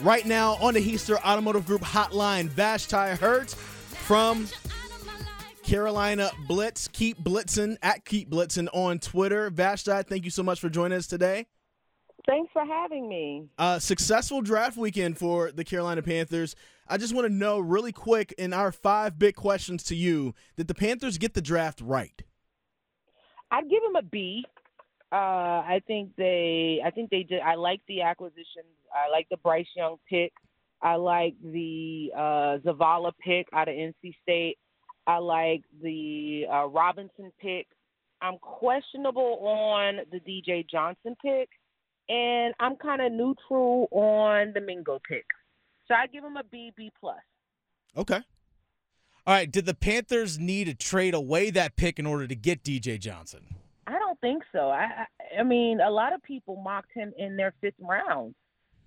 right now on the Heister Automotive Group hotline. Vashti Hurt from Carolina Blitz. Keep blitzing at Keep Blitzing on Twitter. Vashti, thank you so much for joining us today. Thanks for having me. Uh, successful draft weekend for the Carolina Panthers. I just want to know really quick in our five big questions to you: Did the Panthers get the draft right? I'd give them a B. Uh, I think they, I think they did. I like the acquisitions. I like the Bryce Young pick. I like the uh, Zavala pick out of NC State. I like the uh, Robinson pick. I'm questionable on the DJ Johnson pick, and I'm kind of neutral on the Mingo pick. So I give him a B, B plus. Okay. All right. Did the Panthers need to trade away that pick in order to get DJ Johnson? Think so. I, I, I mean, a lot of people mocked him in their fifth round.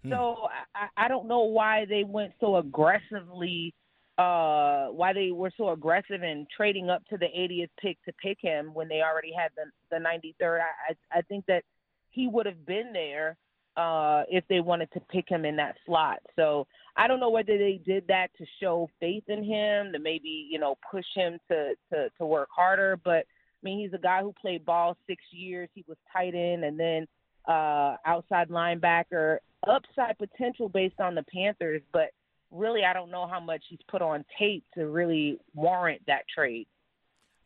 Hmm. So I, I don't know why they went so aggressively. Uh, why they were so aggressive in trading up to the 80th pick to pick him when they already had the the 93rd. I I, I think that he would have been there uh, if they wanted to pick him in that slot. So I don't know whether they did that to show faith in him, to maybe you know push him to to to work harder. But I mean, he's a guy who played ball six years. He was tight end and then uh, outside linebacker. Upside potential based on the Panthers, but really, I don't know how much he's put on tape to really warrant that trade.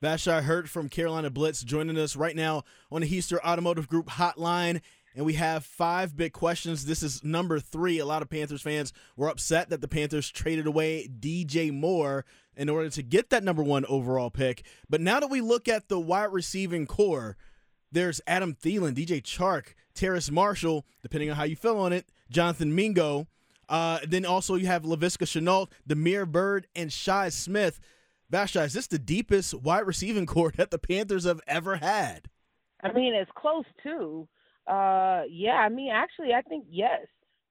Vashti Hurt from Carolina Blitz joining us right now on the Heister Automotive Group hotline. And we have five big questions. This is number three. A lot of Panthers fans were upset that the Panthers traded away DJ Moore in order to get that number one overall pick. But now that we look at the wide receiving corps, there's Adam Thielen, DJ Chark, Terrace Marshall, depending on how you feel on it, Jonathan Mingo. Uh, then also you have Laviska Shenault, Damiere Byrd, and Shi Smith. Vashti, is this the deepest wide receiving corps that the Panthers have ever had? I mean, it's close to. Uh, yeah, I mean, actually, I think yes.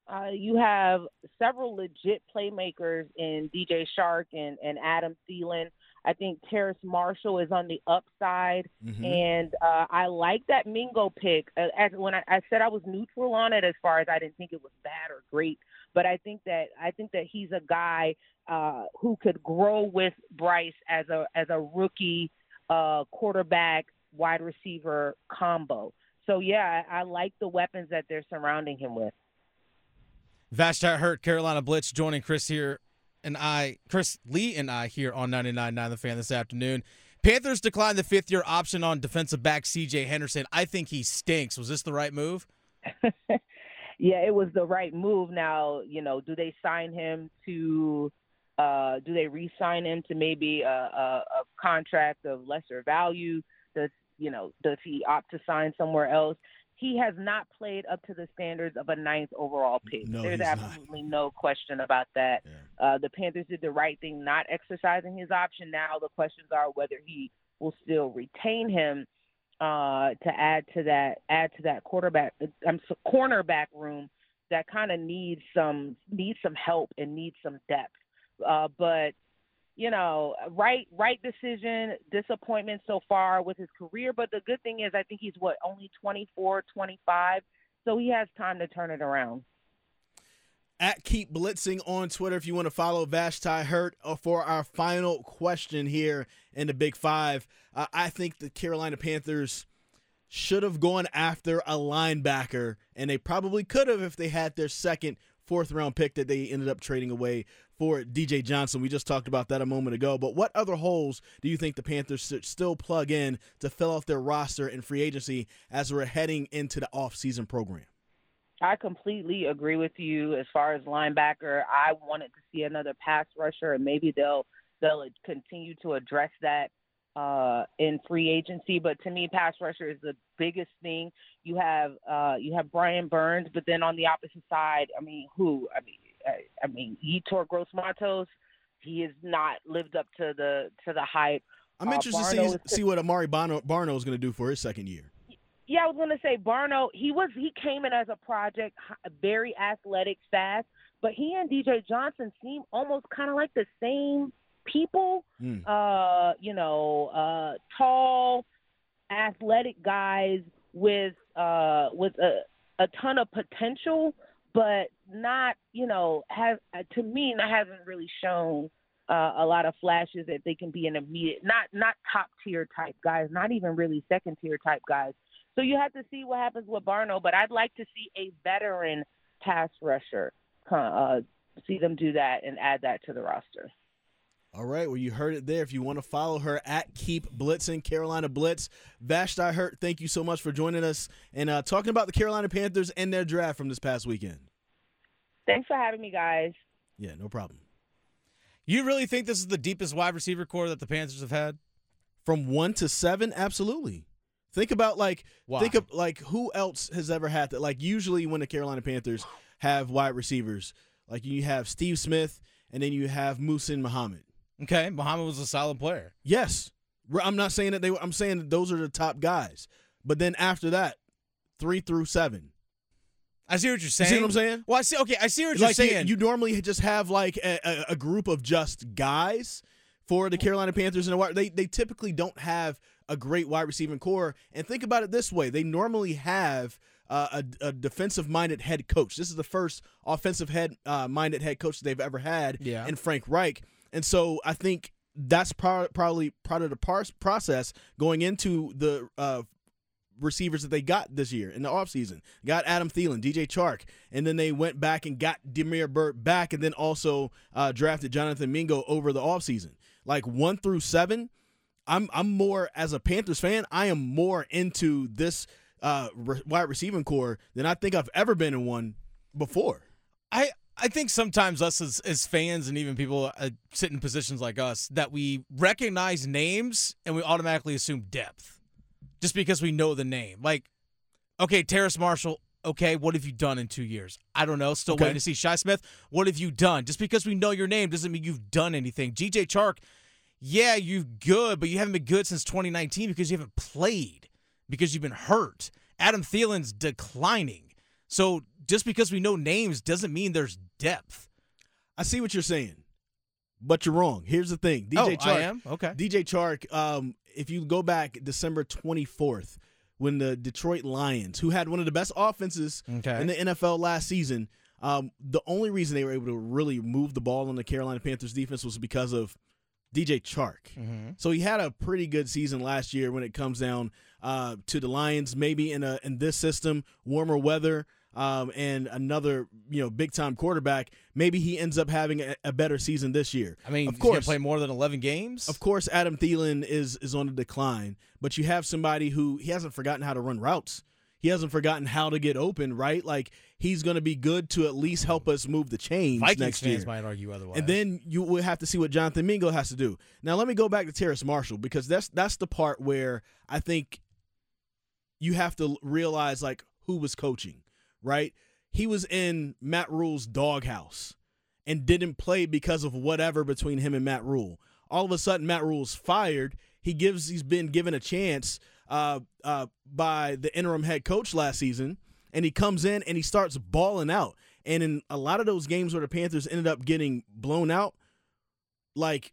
Uh, you have several legit playmakers in DJ Chark and, and Adam Thielen. I think Terrace Marshall is on the upside, Mhm. and uh, I like that Mingo pick. Uh, as when I, I said I was neutral on it, as far as I didn't think it was bad or great, but I think that I think that he's a guy uh, who could grow with Bryce as a as a rookie uh, quarterback wide receiver combo. So yeah, I, like the weapons that they're surrounding him with. Vashti Hurt, Carolina Blitz, joining Chris here and I, Chris Lea and I here on 99.9 The Fan this afternoon. Panthers declined the fifth year option on defensive back CJ Henderson. I think he stinks. Was this the right move? yeah, it was the right move. Now, you know, do they sign him to? Uh, do they re-sign him to maybe a, a, a contract of lesser value? Does you know? Does he opt to sign somewhere else? He has not played up to the standards of a ninth overall pick. No, There's he's not. absolutely no question about that. Uh, the Panthers did the right thing not exercising his option. Now the questions are whether he will still retain him uh, to add to that add to that quarterback um, so cornerback room that kind of needs some needs some help and needs some depth. Uh, but you know, right right decision, disappointment so far with his career. But the good thing is, I think he's what only 24, 25, so he has time to turn it around. At Keep Blitzing on Twitter if you want to follow Vashti Hurt uh, for our final question here in the Big Five. Uh, I think the Carolina Panthers should have gone after a linebacker, and they probably could have if they had their second, fourth round pick that they ended up trading away for DJ Johnson. We just talked about that a moment ago. But what other holes do you think the Panthers should still plug in to fill out their roster in free agency as we're heading into the offseason program? I completely agree with you as far as linebacker. I wanted to see another pass rusher, and maybe they'll they'll continue to address that uh, in free agency. But to me, pass rusher is the biggest thing. You have uh, you have Brian Burns, but then on the opposite side, I mean, who? I mean, I, I mean, Yetur Gross Matos. He has not lived up to the to the hype. I'm Uh, interested to see, see what Amaré Barno, Barno is going to do for his second year. Yeah, I was gonna say Barno. He was he came in as a project, very athletic, fast, but he and DJ Johnson seem almost kind of like the same people. Mm. Uh, you know, uh, tall, athletic guys with uh with a a ton of potential, but not you know have uh, to me not hasn't really shown uh, a lot of flashes that they can be an immediate not not top tier type guys, not even really second tier type guys. So you have to see what happens with Barno, but I'd like to see a veteran pass rusher uh, see them do that and add that to the roster. All right, well, you heard it there. If you want to follow her at Keep Blitzing, Carolina Blitz. Vashti Hurt, thank you so much for joining us and uh, talking about the Carolina Panthers and their draft from this past weekend. Thanks for having me, guys. Yeah, no problem. You really think this is the deepest wide receiver corps that the Panthers have had? From one to seven, absolutely. Think about like wow. think of like who else has ever had that? Like usually when the Carolina Panthers have wide receivers, like you have Steve Smith and then you have Muhsin Muhammad. Okay, Muhammad was a solid player. Yes, I'm not saying that they. I'm saying that those are the top guys. But then after that, three through seven. I see what you're saying. You see what I'm saying? Well, I see. Okay, I see what like you're saying. You, you normally just have like a, a, a, group of just guys for the Carolina Panthers and the They they typically don't have a great wide receiving corps. And think about it this way: they normally have uh, a, a defensive minded head coach. This is the first offensive head uh, minded head coach they've ever had yeah. in Frank Reich. And so I think that's pro- probably part of the par- process going into the uh, receivers that they got this year in the offseason. Got Adam Thielen, DJ Chark, and then they went back and got Damiere Byrd back and then also uh, drafted Jonathan Mingo over the offseason. Like one through seven, I'm I'm more as a Panthers fan, I am more into this uh, re- wide receiving corps than I think I've ever been in one before. I I think sometimes us as, as fans and even people uh, sit in positions like us that we recognize names and we automatically assume depth just because we know the name. Like, okay, Terrace Marshall. Okay, what have you done in two years? I don't know. Still okay. waiting to see Shi Smith. What have you done? Just because we know your name doesn't mean you've done anything. DJ Chark, yeah, you're good, but you haven't been good since 2019 because you haven't played because you've been hurt. Adam Thielen's declining. So just because we know names doesn't mean there's depth. I see what you're saying, but you're wrong. Here's the thing, DJ oh, Chark. I am okay. DJ Chark. Um, if you go back December 24th, when the Detroit Lions, who had one of the best offenses okay. in the NFL last season, um, the only reason they were able to really move the ball on the Carolina Panthers defense was because of DJ Chark. Mm-hmm. So he had a pretty good season last year when it comes down uh, to the Lions. Maybe in a in this system, warmer weather. Um, and another, you know, big time quarterback. Maybe he ends up having a, a better season this year. I mean, of course, play more than eleven games. Of course, Adam Thielen is is on the decline, but you have somebody who he hasn't forgotten how to run routes he hasn't forgotten how to get open, right? Like he's going to be good to at least help us move the chains Vikings next fans year. might argue otherwise. And then you will have to see what Jonathan Mingo has to do. Now let me go back to Terrace Marshall because that's that's the part where I think you have to realize like who was coaching, right? He was in Matt Rhule's doghouse and didn't play because of whatever between him and Matt Rhule. All of a sudden, Matt Rhule's fired. He gives he's been given a chance uh, uh, by the interim head coach last season, and he comes in and he starts balling out. And in a lot of those games where the Panthers ended up getting blown out, like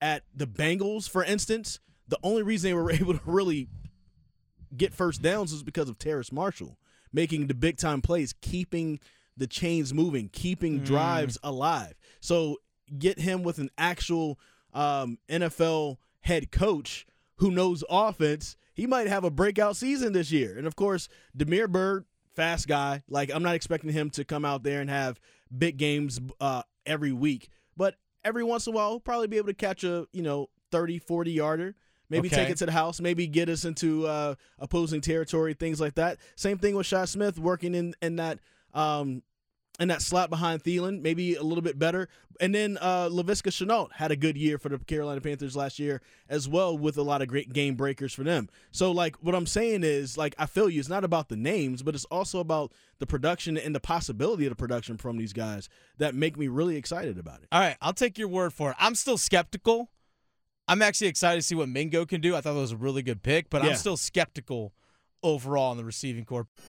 at the Bengals, for instance, the only reason they were able to really get first downs was because of Terrace Marshall making the big time plays, keeping the chains moving, keeping mm. drives alive. So get him with an actual um, NFL head coach who knows offense, he might have a breakout season this year. And of course, Damiere Byrd, fast guy. Like I'm not expecting him to come out there and have big games uh, every week, but every once in a while, he'll probably be able to catch a you know 30, 40 yarder. Maybe okay. take it to the house. Maybe get us into uh, opposing territory, things like that. Same thing with Shi Smith working in in that um, and that slot behind Thielen, maybe a little bit better. And then uh, Laviska Shenault had a good year for the Carolina Panthers last year as well, with a lot of great game breakers for them. So, like, what I'm saying is, like, I feel you. It's not about the names, but it's also about the production and the possibility of the production from these guys that make me really excited about it. All right, I'll take your word for it. I'm still skeptical. I'm actually excited to see what Mingo can do. I thought that was a really good pick, but yeah. I'm still skeptical overall in the receiving corps.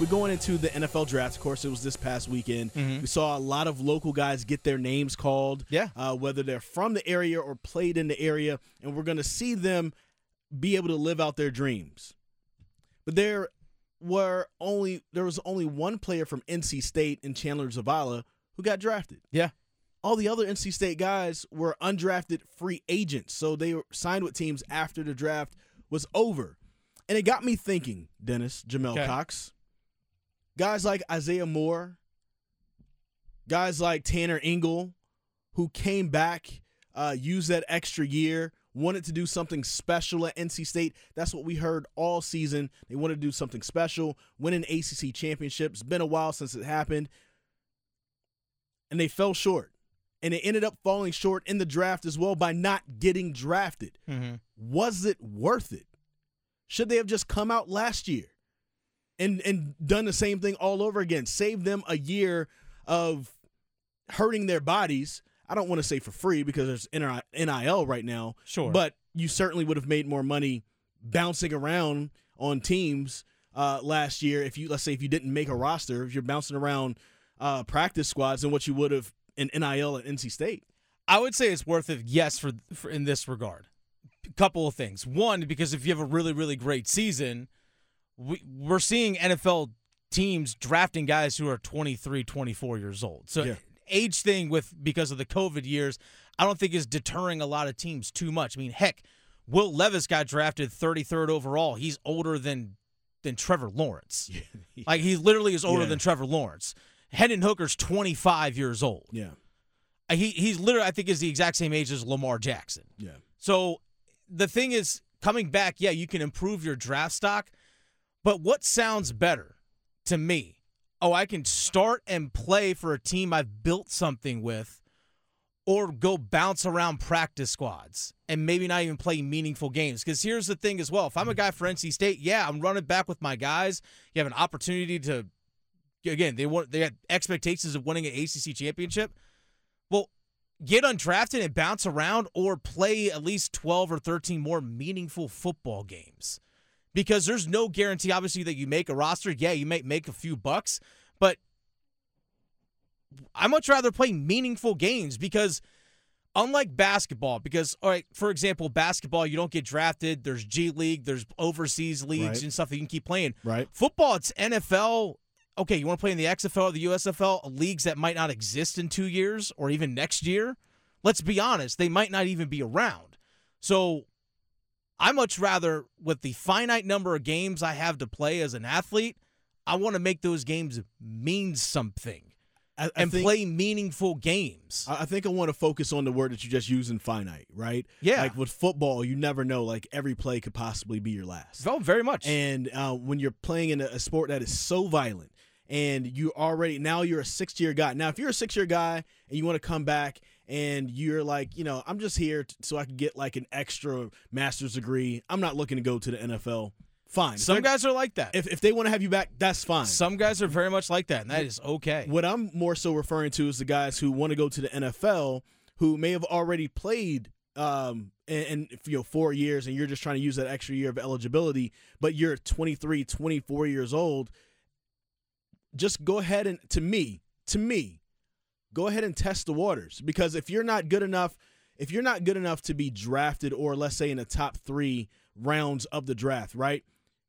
We're going into the NFL draft. Of course, it was this past weekend. We saw a lot of local guys get their names called. Yeah. Uh, whether they're from the area or played in the area, and we're going to see them be able to live out their dreams. But there were only there was only one player from NC State and Chandler Zavala who got drafted. Yeah. All the other NC State guys were undrafted free agents, so they signed with teams after the draft was over. And it got me thinking, Dennis, Jamel Okay. Cox, guys like Isaiah Moore, guys like Tanner Ingle, who came back, uh, used that extra year, wanted to do something special at NC State. That's what we heard all season. They wanted to do something special, win an ACC championship. It's been a while since it happened. And they fell short. And they ended up falling short in the draft as well by not getting drafted. Mm-hmm. Was it worth it? Should they have just come out last year and and done the same thing all over again? Save them a year of hurting their bodies. I don't want to say for free because there's NIL right now. Sure. But you certainly would have made more money bouncing around on teams uh, last year if you let's say if you didn't make a roster, if you're bouncing around uh, practice squads than what you would have in NIL at NC State. I would say it's worth it, yes, for, for in this regard. Couple of things. One, because if you have a really, really great season, we, we're seeing NFL teams drafting guys who are 23, 24 years old. So Yeah. age thing with because of the COVID years, I don't think is deterring a lot of teams too much. I mean, heck, Will Levis got drafted 33rd overall. He's older than than Trevor Lawrence. Like he literally is older Yeah. than Trevor Lawrence. Hendon Hooker's 25 years old. Yeah, Uh, He he's literally I think is the exact same age as Lamar Jackson. yeah. So the thing is, coming back, yeah, you can improve your draft stock, but what sounds better to me? Oh, I can start and play for a team I've built something with, or go bounce around practice squads and maybe not even play meaningful games. Because here's the thing as well: if I'm a mm-hmm. guy for NC State, yeah, I'm running back with my guys. You have an opportunity to, again, they want they had expectations of winning an ACC championship. Get undrafted and bounce around or play at least 12 or 13 more meaningful football games. Because there's no guarantee, obviously, that you make a roster. Yeah, you might make a few bucks, but I much rather play meaningful games because unlike basketball, because all right, for example, basketball, you don't get drafted. There's G League, there's overseas leagues Right. and stuff that you can keep playing. Right. Football, it's NFL. Okay, you want to play in the XFL or the USFL, leagues that might not exist in two years or even next year? Let's be honest, they might not even be around. So I much rather, with the finite number of games I have to play as an athlete, I want to make those games mean something I, I and think- play meaningful games. I I think I want to focus on the word that you just used in finite, right? Yeah. Like with football, you never know. Like every play could possibly be your last. oh, very much. And uh, when you're playing in a, a sport that is so violent, and you already now you're a six year guy. Now, if you're a six year guy and you want to come back and you're like, you know, I'm just here t- so I can get like an extra master's degree. I'm not looking to go to the NFL. Fine. Some guys are like that. if if they want to have you back, that's fine. Some guys are very much like that, and that is okay. What I'm more so referring to is the guys who want to go to the NFL who may have already played um and, you know four years and you're just trying to use that extra year of eligibility but you're 23 24 years old just go ahead and to me to me go ahead and test the waters. Because if you're not good enough if you're not good enough to be drafted or let's say in the top three rounds of the draft right?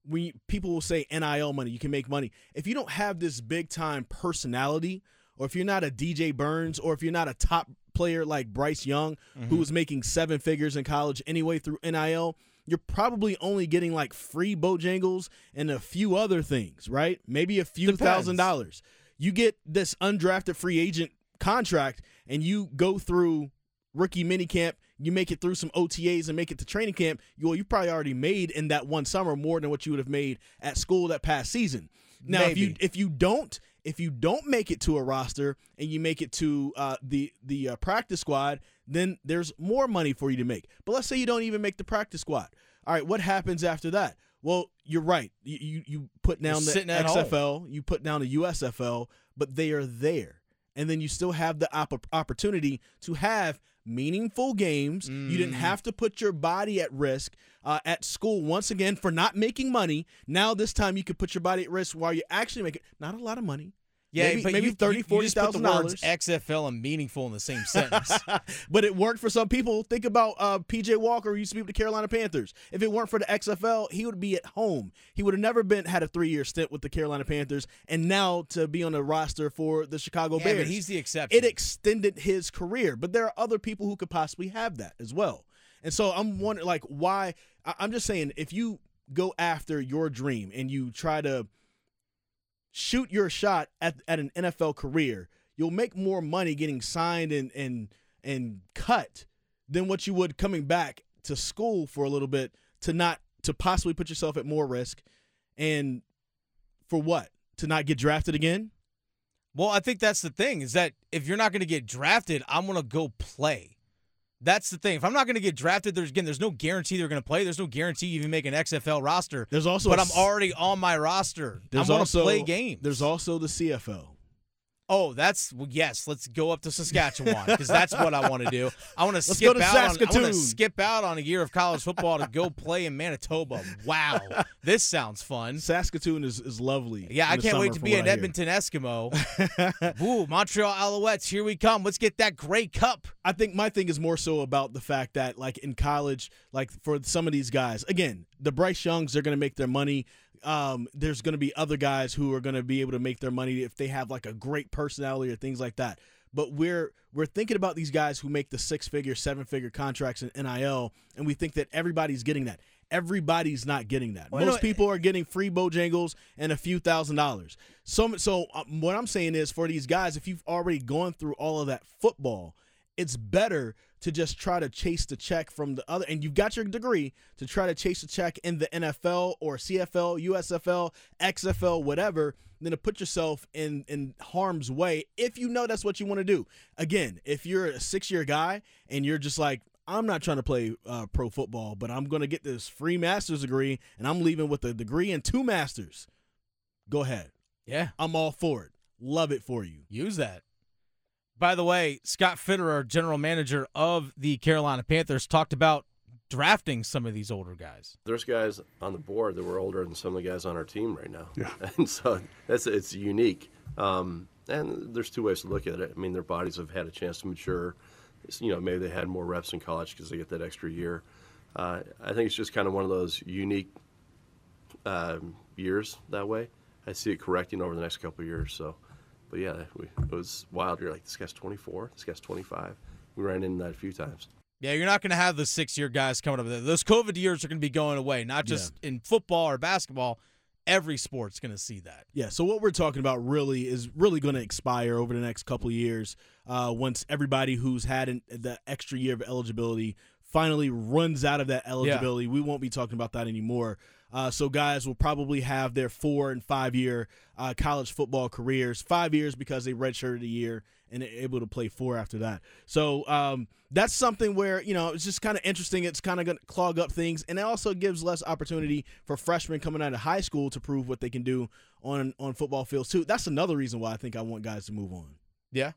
We people will say NIL money, you can make money. If you don't have this big time personality, or if you're not a DJ Burns, or if you're not a top player like Bryce Young, mm-hmm. who was making seven figures in college anyway through NIL, you're probably only getting like free Bojangles and a few other things, right? Maybe a few Depends. thousand dollars. You get this undrafted free agent contract, and you go through rookie mini camp, you make it through some OTAs and make it to training camp, you well, you probably already made in that one summer more than what you would have made at school that past season. Now, if you if you don't if you don't make it to a roster and you make it to uh, the the uh, practice squad, then there's more money for you to make. But let's say you don't even make the practice squad. All right, what happens after that? Well, you're right. You you, you put down the sitting at home. XFL, you put down the USFL, but they are there, and then you still have the opp- opportunity to have meaningful games. You didn't Mm. have to put your body at risk uh, at school once again for not making money. Now this time you could put your body at risk while you're actually making not a lot of money. Yeah, maybe, but maybe you, thirty, forty you just put the words dollars. XFL and meaningful in the same sentence. but it worked for some people. Think about uh, PJ Walker, who used to be with the Carolina Panthers. If it weren't for the XFL, he would be at home. He would have never been had a three year stint with the Carolina Panthers, and now to be on the roster for the Chicago yeah, Bears. but he's the exception. it extended his career. But there are other people who could possibly have that as well. And so I'm wondering, like, why? I- I'm just saying, if you go after your dream and you try to shoot your shot at, at an NFL career, you'll make more money getting signed and and and cut than what you would coming back to school for a little bit to not to possibly put yourself at more risk. And for what? To not get drafted again? Well, I think that's the thing is that if you're not going to get drafted, I'm going to go play. That's the thing. If I'm not going to get drafted, there's again, there's no guarantee they're going to play. There's no guarantee you even make an XFL roster. there's also but I'm already on my roster. I'm there's also play games. there's also the CFL Oh, that's well, yes. Let's go up to Saskatchewan because that's what I want to do. I want to skip out. On, I want to skip out on a year of college football to go play in Manitoba. Wow, this sounds fun. Saskatoon is, is lovely Yeah, I can't wait to be an I hear. Edmonton Eskimo. Ooh, Montreal Alouettes, here we come. Let's get that Grey Cup. I think my thing is more so about the fact that, like in college, like for some of these guys, again, the Bryce Youngs, they're going to make their money. Um, there's going to be other guys who are going to be able to make their money if they have like a great personality or things like that. But we're we're thinking about these guys who make the six figure, seven figure contracts in NIL, and we think that everybody's getting that. Everybody's not getting that. Well, Most people are getting free Bojangles and a few thousand dollars. So, so um, what I'm saying is, for these guys, if you've already gone through all of that football, it's better to just try to chase the check from the other and you've got your degree to try to chase the check in the NFL or CFL, USFL, XFL, whatever, than to put yourself in in harm's way if you know that's what you want to do. Again, if you're a 6-year guy and you're just like I'm not trying to play uh, pro football, but I'm going to get this free master's degree and I'm leaving with a degree and two masters. Go ahead. Yeah, I'm all for it. Love it for you. use that. By the way, Scott Fitterer, general manager of the Carolina Panthers, talked about drafting some of these older guys. there's guys on the board that were older than some of the guys on our team right now. Yeah. And so that's it's unique. Um, and there's two ways to look at it. I mean, their bodies have had a chance to mature. It's, you know, maybe they had more reps in college because they get that extra year. Uh, I think it's just kind of one of those unique um, years that way. I see it correcting over the next couple of years. So, but yeah, we, it was wild. You're like, this guy's 24, this guy's 25. We ran into that a few times. Yeah, you're not going to have the six year guys coming up. There. Those COVID years are going to be going away, not just in football or basketball. Every sport's going to see that. Yeah, so what we're talking about really is really going to expire over the next couple of years uh, once everybody who's had an, the extra year of eligibility finally runs out of that eligibility. We won't be talking about that anymore. Uh, so guys will probably have their four and five year uh, college football careers, five years because they redshirted a year and able to play four after that. So um, that's something where you know it's just kind of interesting. It's kind of going to clog up things, and it also gives less opportunity for freshmen coming out of high school to prove what they can do on on football fields too. That's another reason why I think I want guys to move on. Yeah.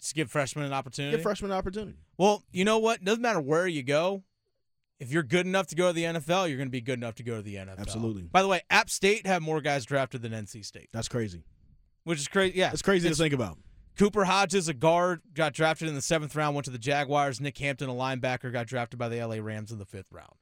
Just give freshmen an opportunity. Give freshmen an opportunity. well, you know what? Doesn't matter where you go. If you're good enough to go to the NFL, you're going to be good enough to go to the NFL. Absolutely. By the way, App State have more guys drafted than NC State, That's crazy. which is crazy. Yeah, That's crazy It's- to think about. Cooper Hodges, a guard, got drafted in the seventh round, went to the Jaguars. Nick Hampton, a linebacker, got drafted by the LA Rams in the fifth round.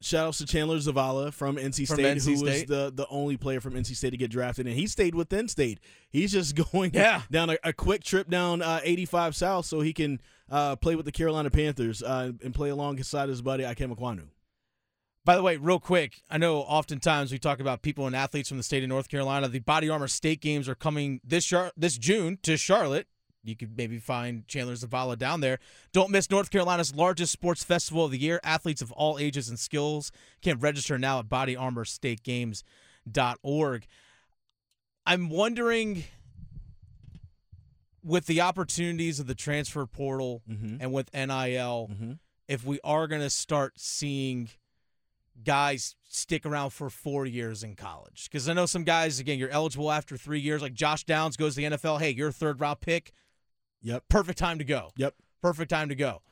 Shout outs to Chandler Zavala from NC From State, NC who was the, the only player from NC State to get drafted, and he stayed within state. He's just going Yeah. down a, a quick trip down uh, 85 South so he can uh, play with the Carolina Panthers uh, and play alongside his buddy Ikem Ekwonu. By the way, real quick, I know oftentimes we talk about people and athletes from the state of North Carolina. The Body Armor State Games are coming this this June to Charlotte, you could maybe find Chandler Zavala down there. Don't miss North Carolina's largest sports festival of the year. Athletes of all ages and skills can register now at bodyarmorstategames.org. I'm wondering with the opportunities of the transfer portal Mhm. and with NIL, Mhm. if we are going to start seeing guys stick around for four years in college. Because I know some guys, again, you're eligible after three years. Like Josh Downs goes to the NFL. Hey, you're a third round pick. Yep. Perfect time to go. Yep. Perfect time to go.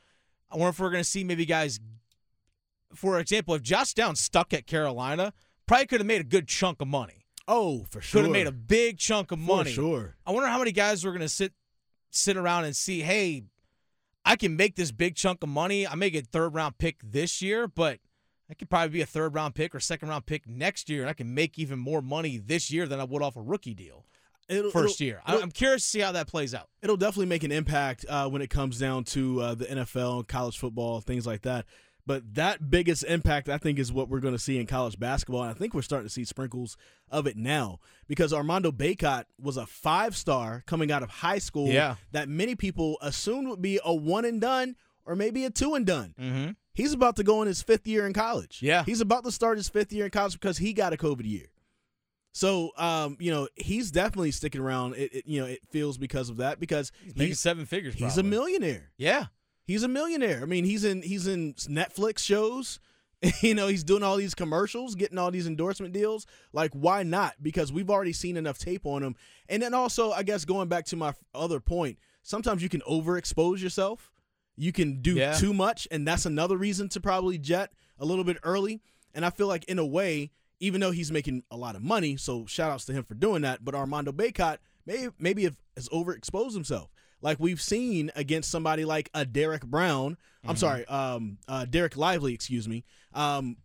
I wonder if we're going to see maybe guys, for example, if Josh Downs stuck at Carolina, probably could have made a good chunk of money. Oh, for sure. Could have made a big chunk of For money. sure. I wonder how many guys are going to sit sit around and see, hey, I can make this big chunk of money. I may get third round pick this year, but I could probably be a third round pick or second round pick next year, and I can make even more money this year than I would off a rookie deal It'll, 1st it'll- year. It'll- I'm curious to see how that plays out. it'll definitely make an impact uh, when it comes down to uh, the NFL, college football, things like that. But that biggest impact, I think, is what we're going to see in college basketball. And I think we're starting to see sprinkles of it now because Armando Bacot was a five star coming out of high school Yeah. that many people assumed would be a one and done or maybe a two and done. Mm-hmm. He's about to go in his fifth year in college. Yeah. He's about to start his fifth year in college because he got a COVID year. So, um, you know, he's definitely sticking around. It, it you know, it feels because of that because Making he's seven figures. he's a millionaire. Yeah. He's a millionaire. I mean, he's in he's in Netflix shows. you know, he's doing all these commercials, getting all these endorsement deals. Like, why not? Because we've already seen enough tape on him. And then also, I guess going back to my other point, sometimes you can overexpose yourself. You can do Yeah. too much, and that's another reason to probably jet a little bit early. And I feel like in a way, even though he's making a lot of money, so shout outs to him for doing that. But Armando Bacot may maybe have, has overexposed himself. Like we've seen against somebody like a Derek Brown. I'm sorry, um, uh, Dereck Lively, excuse me. Um,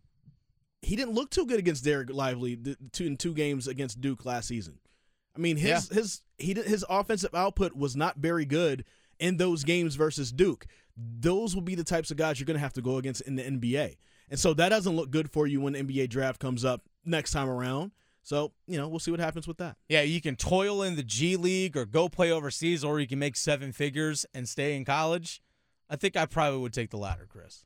he didn't look too good against Dereck Lively th- two in two games against Duke last season. I mean, his his he did, his offensive output was not very good in those games versus Duke. Those will be the types of guys you're going to have to go against in the NBA, and so that doesn't look good for you when the NBA draft comes up next time around. So you know, we'll see what happens with that. Yeah, you can toil in the G League or go play overseas, or you can make seven figures and stay in college. I think I probably would take the latter, Chris.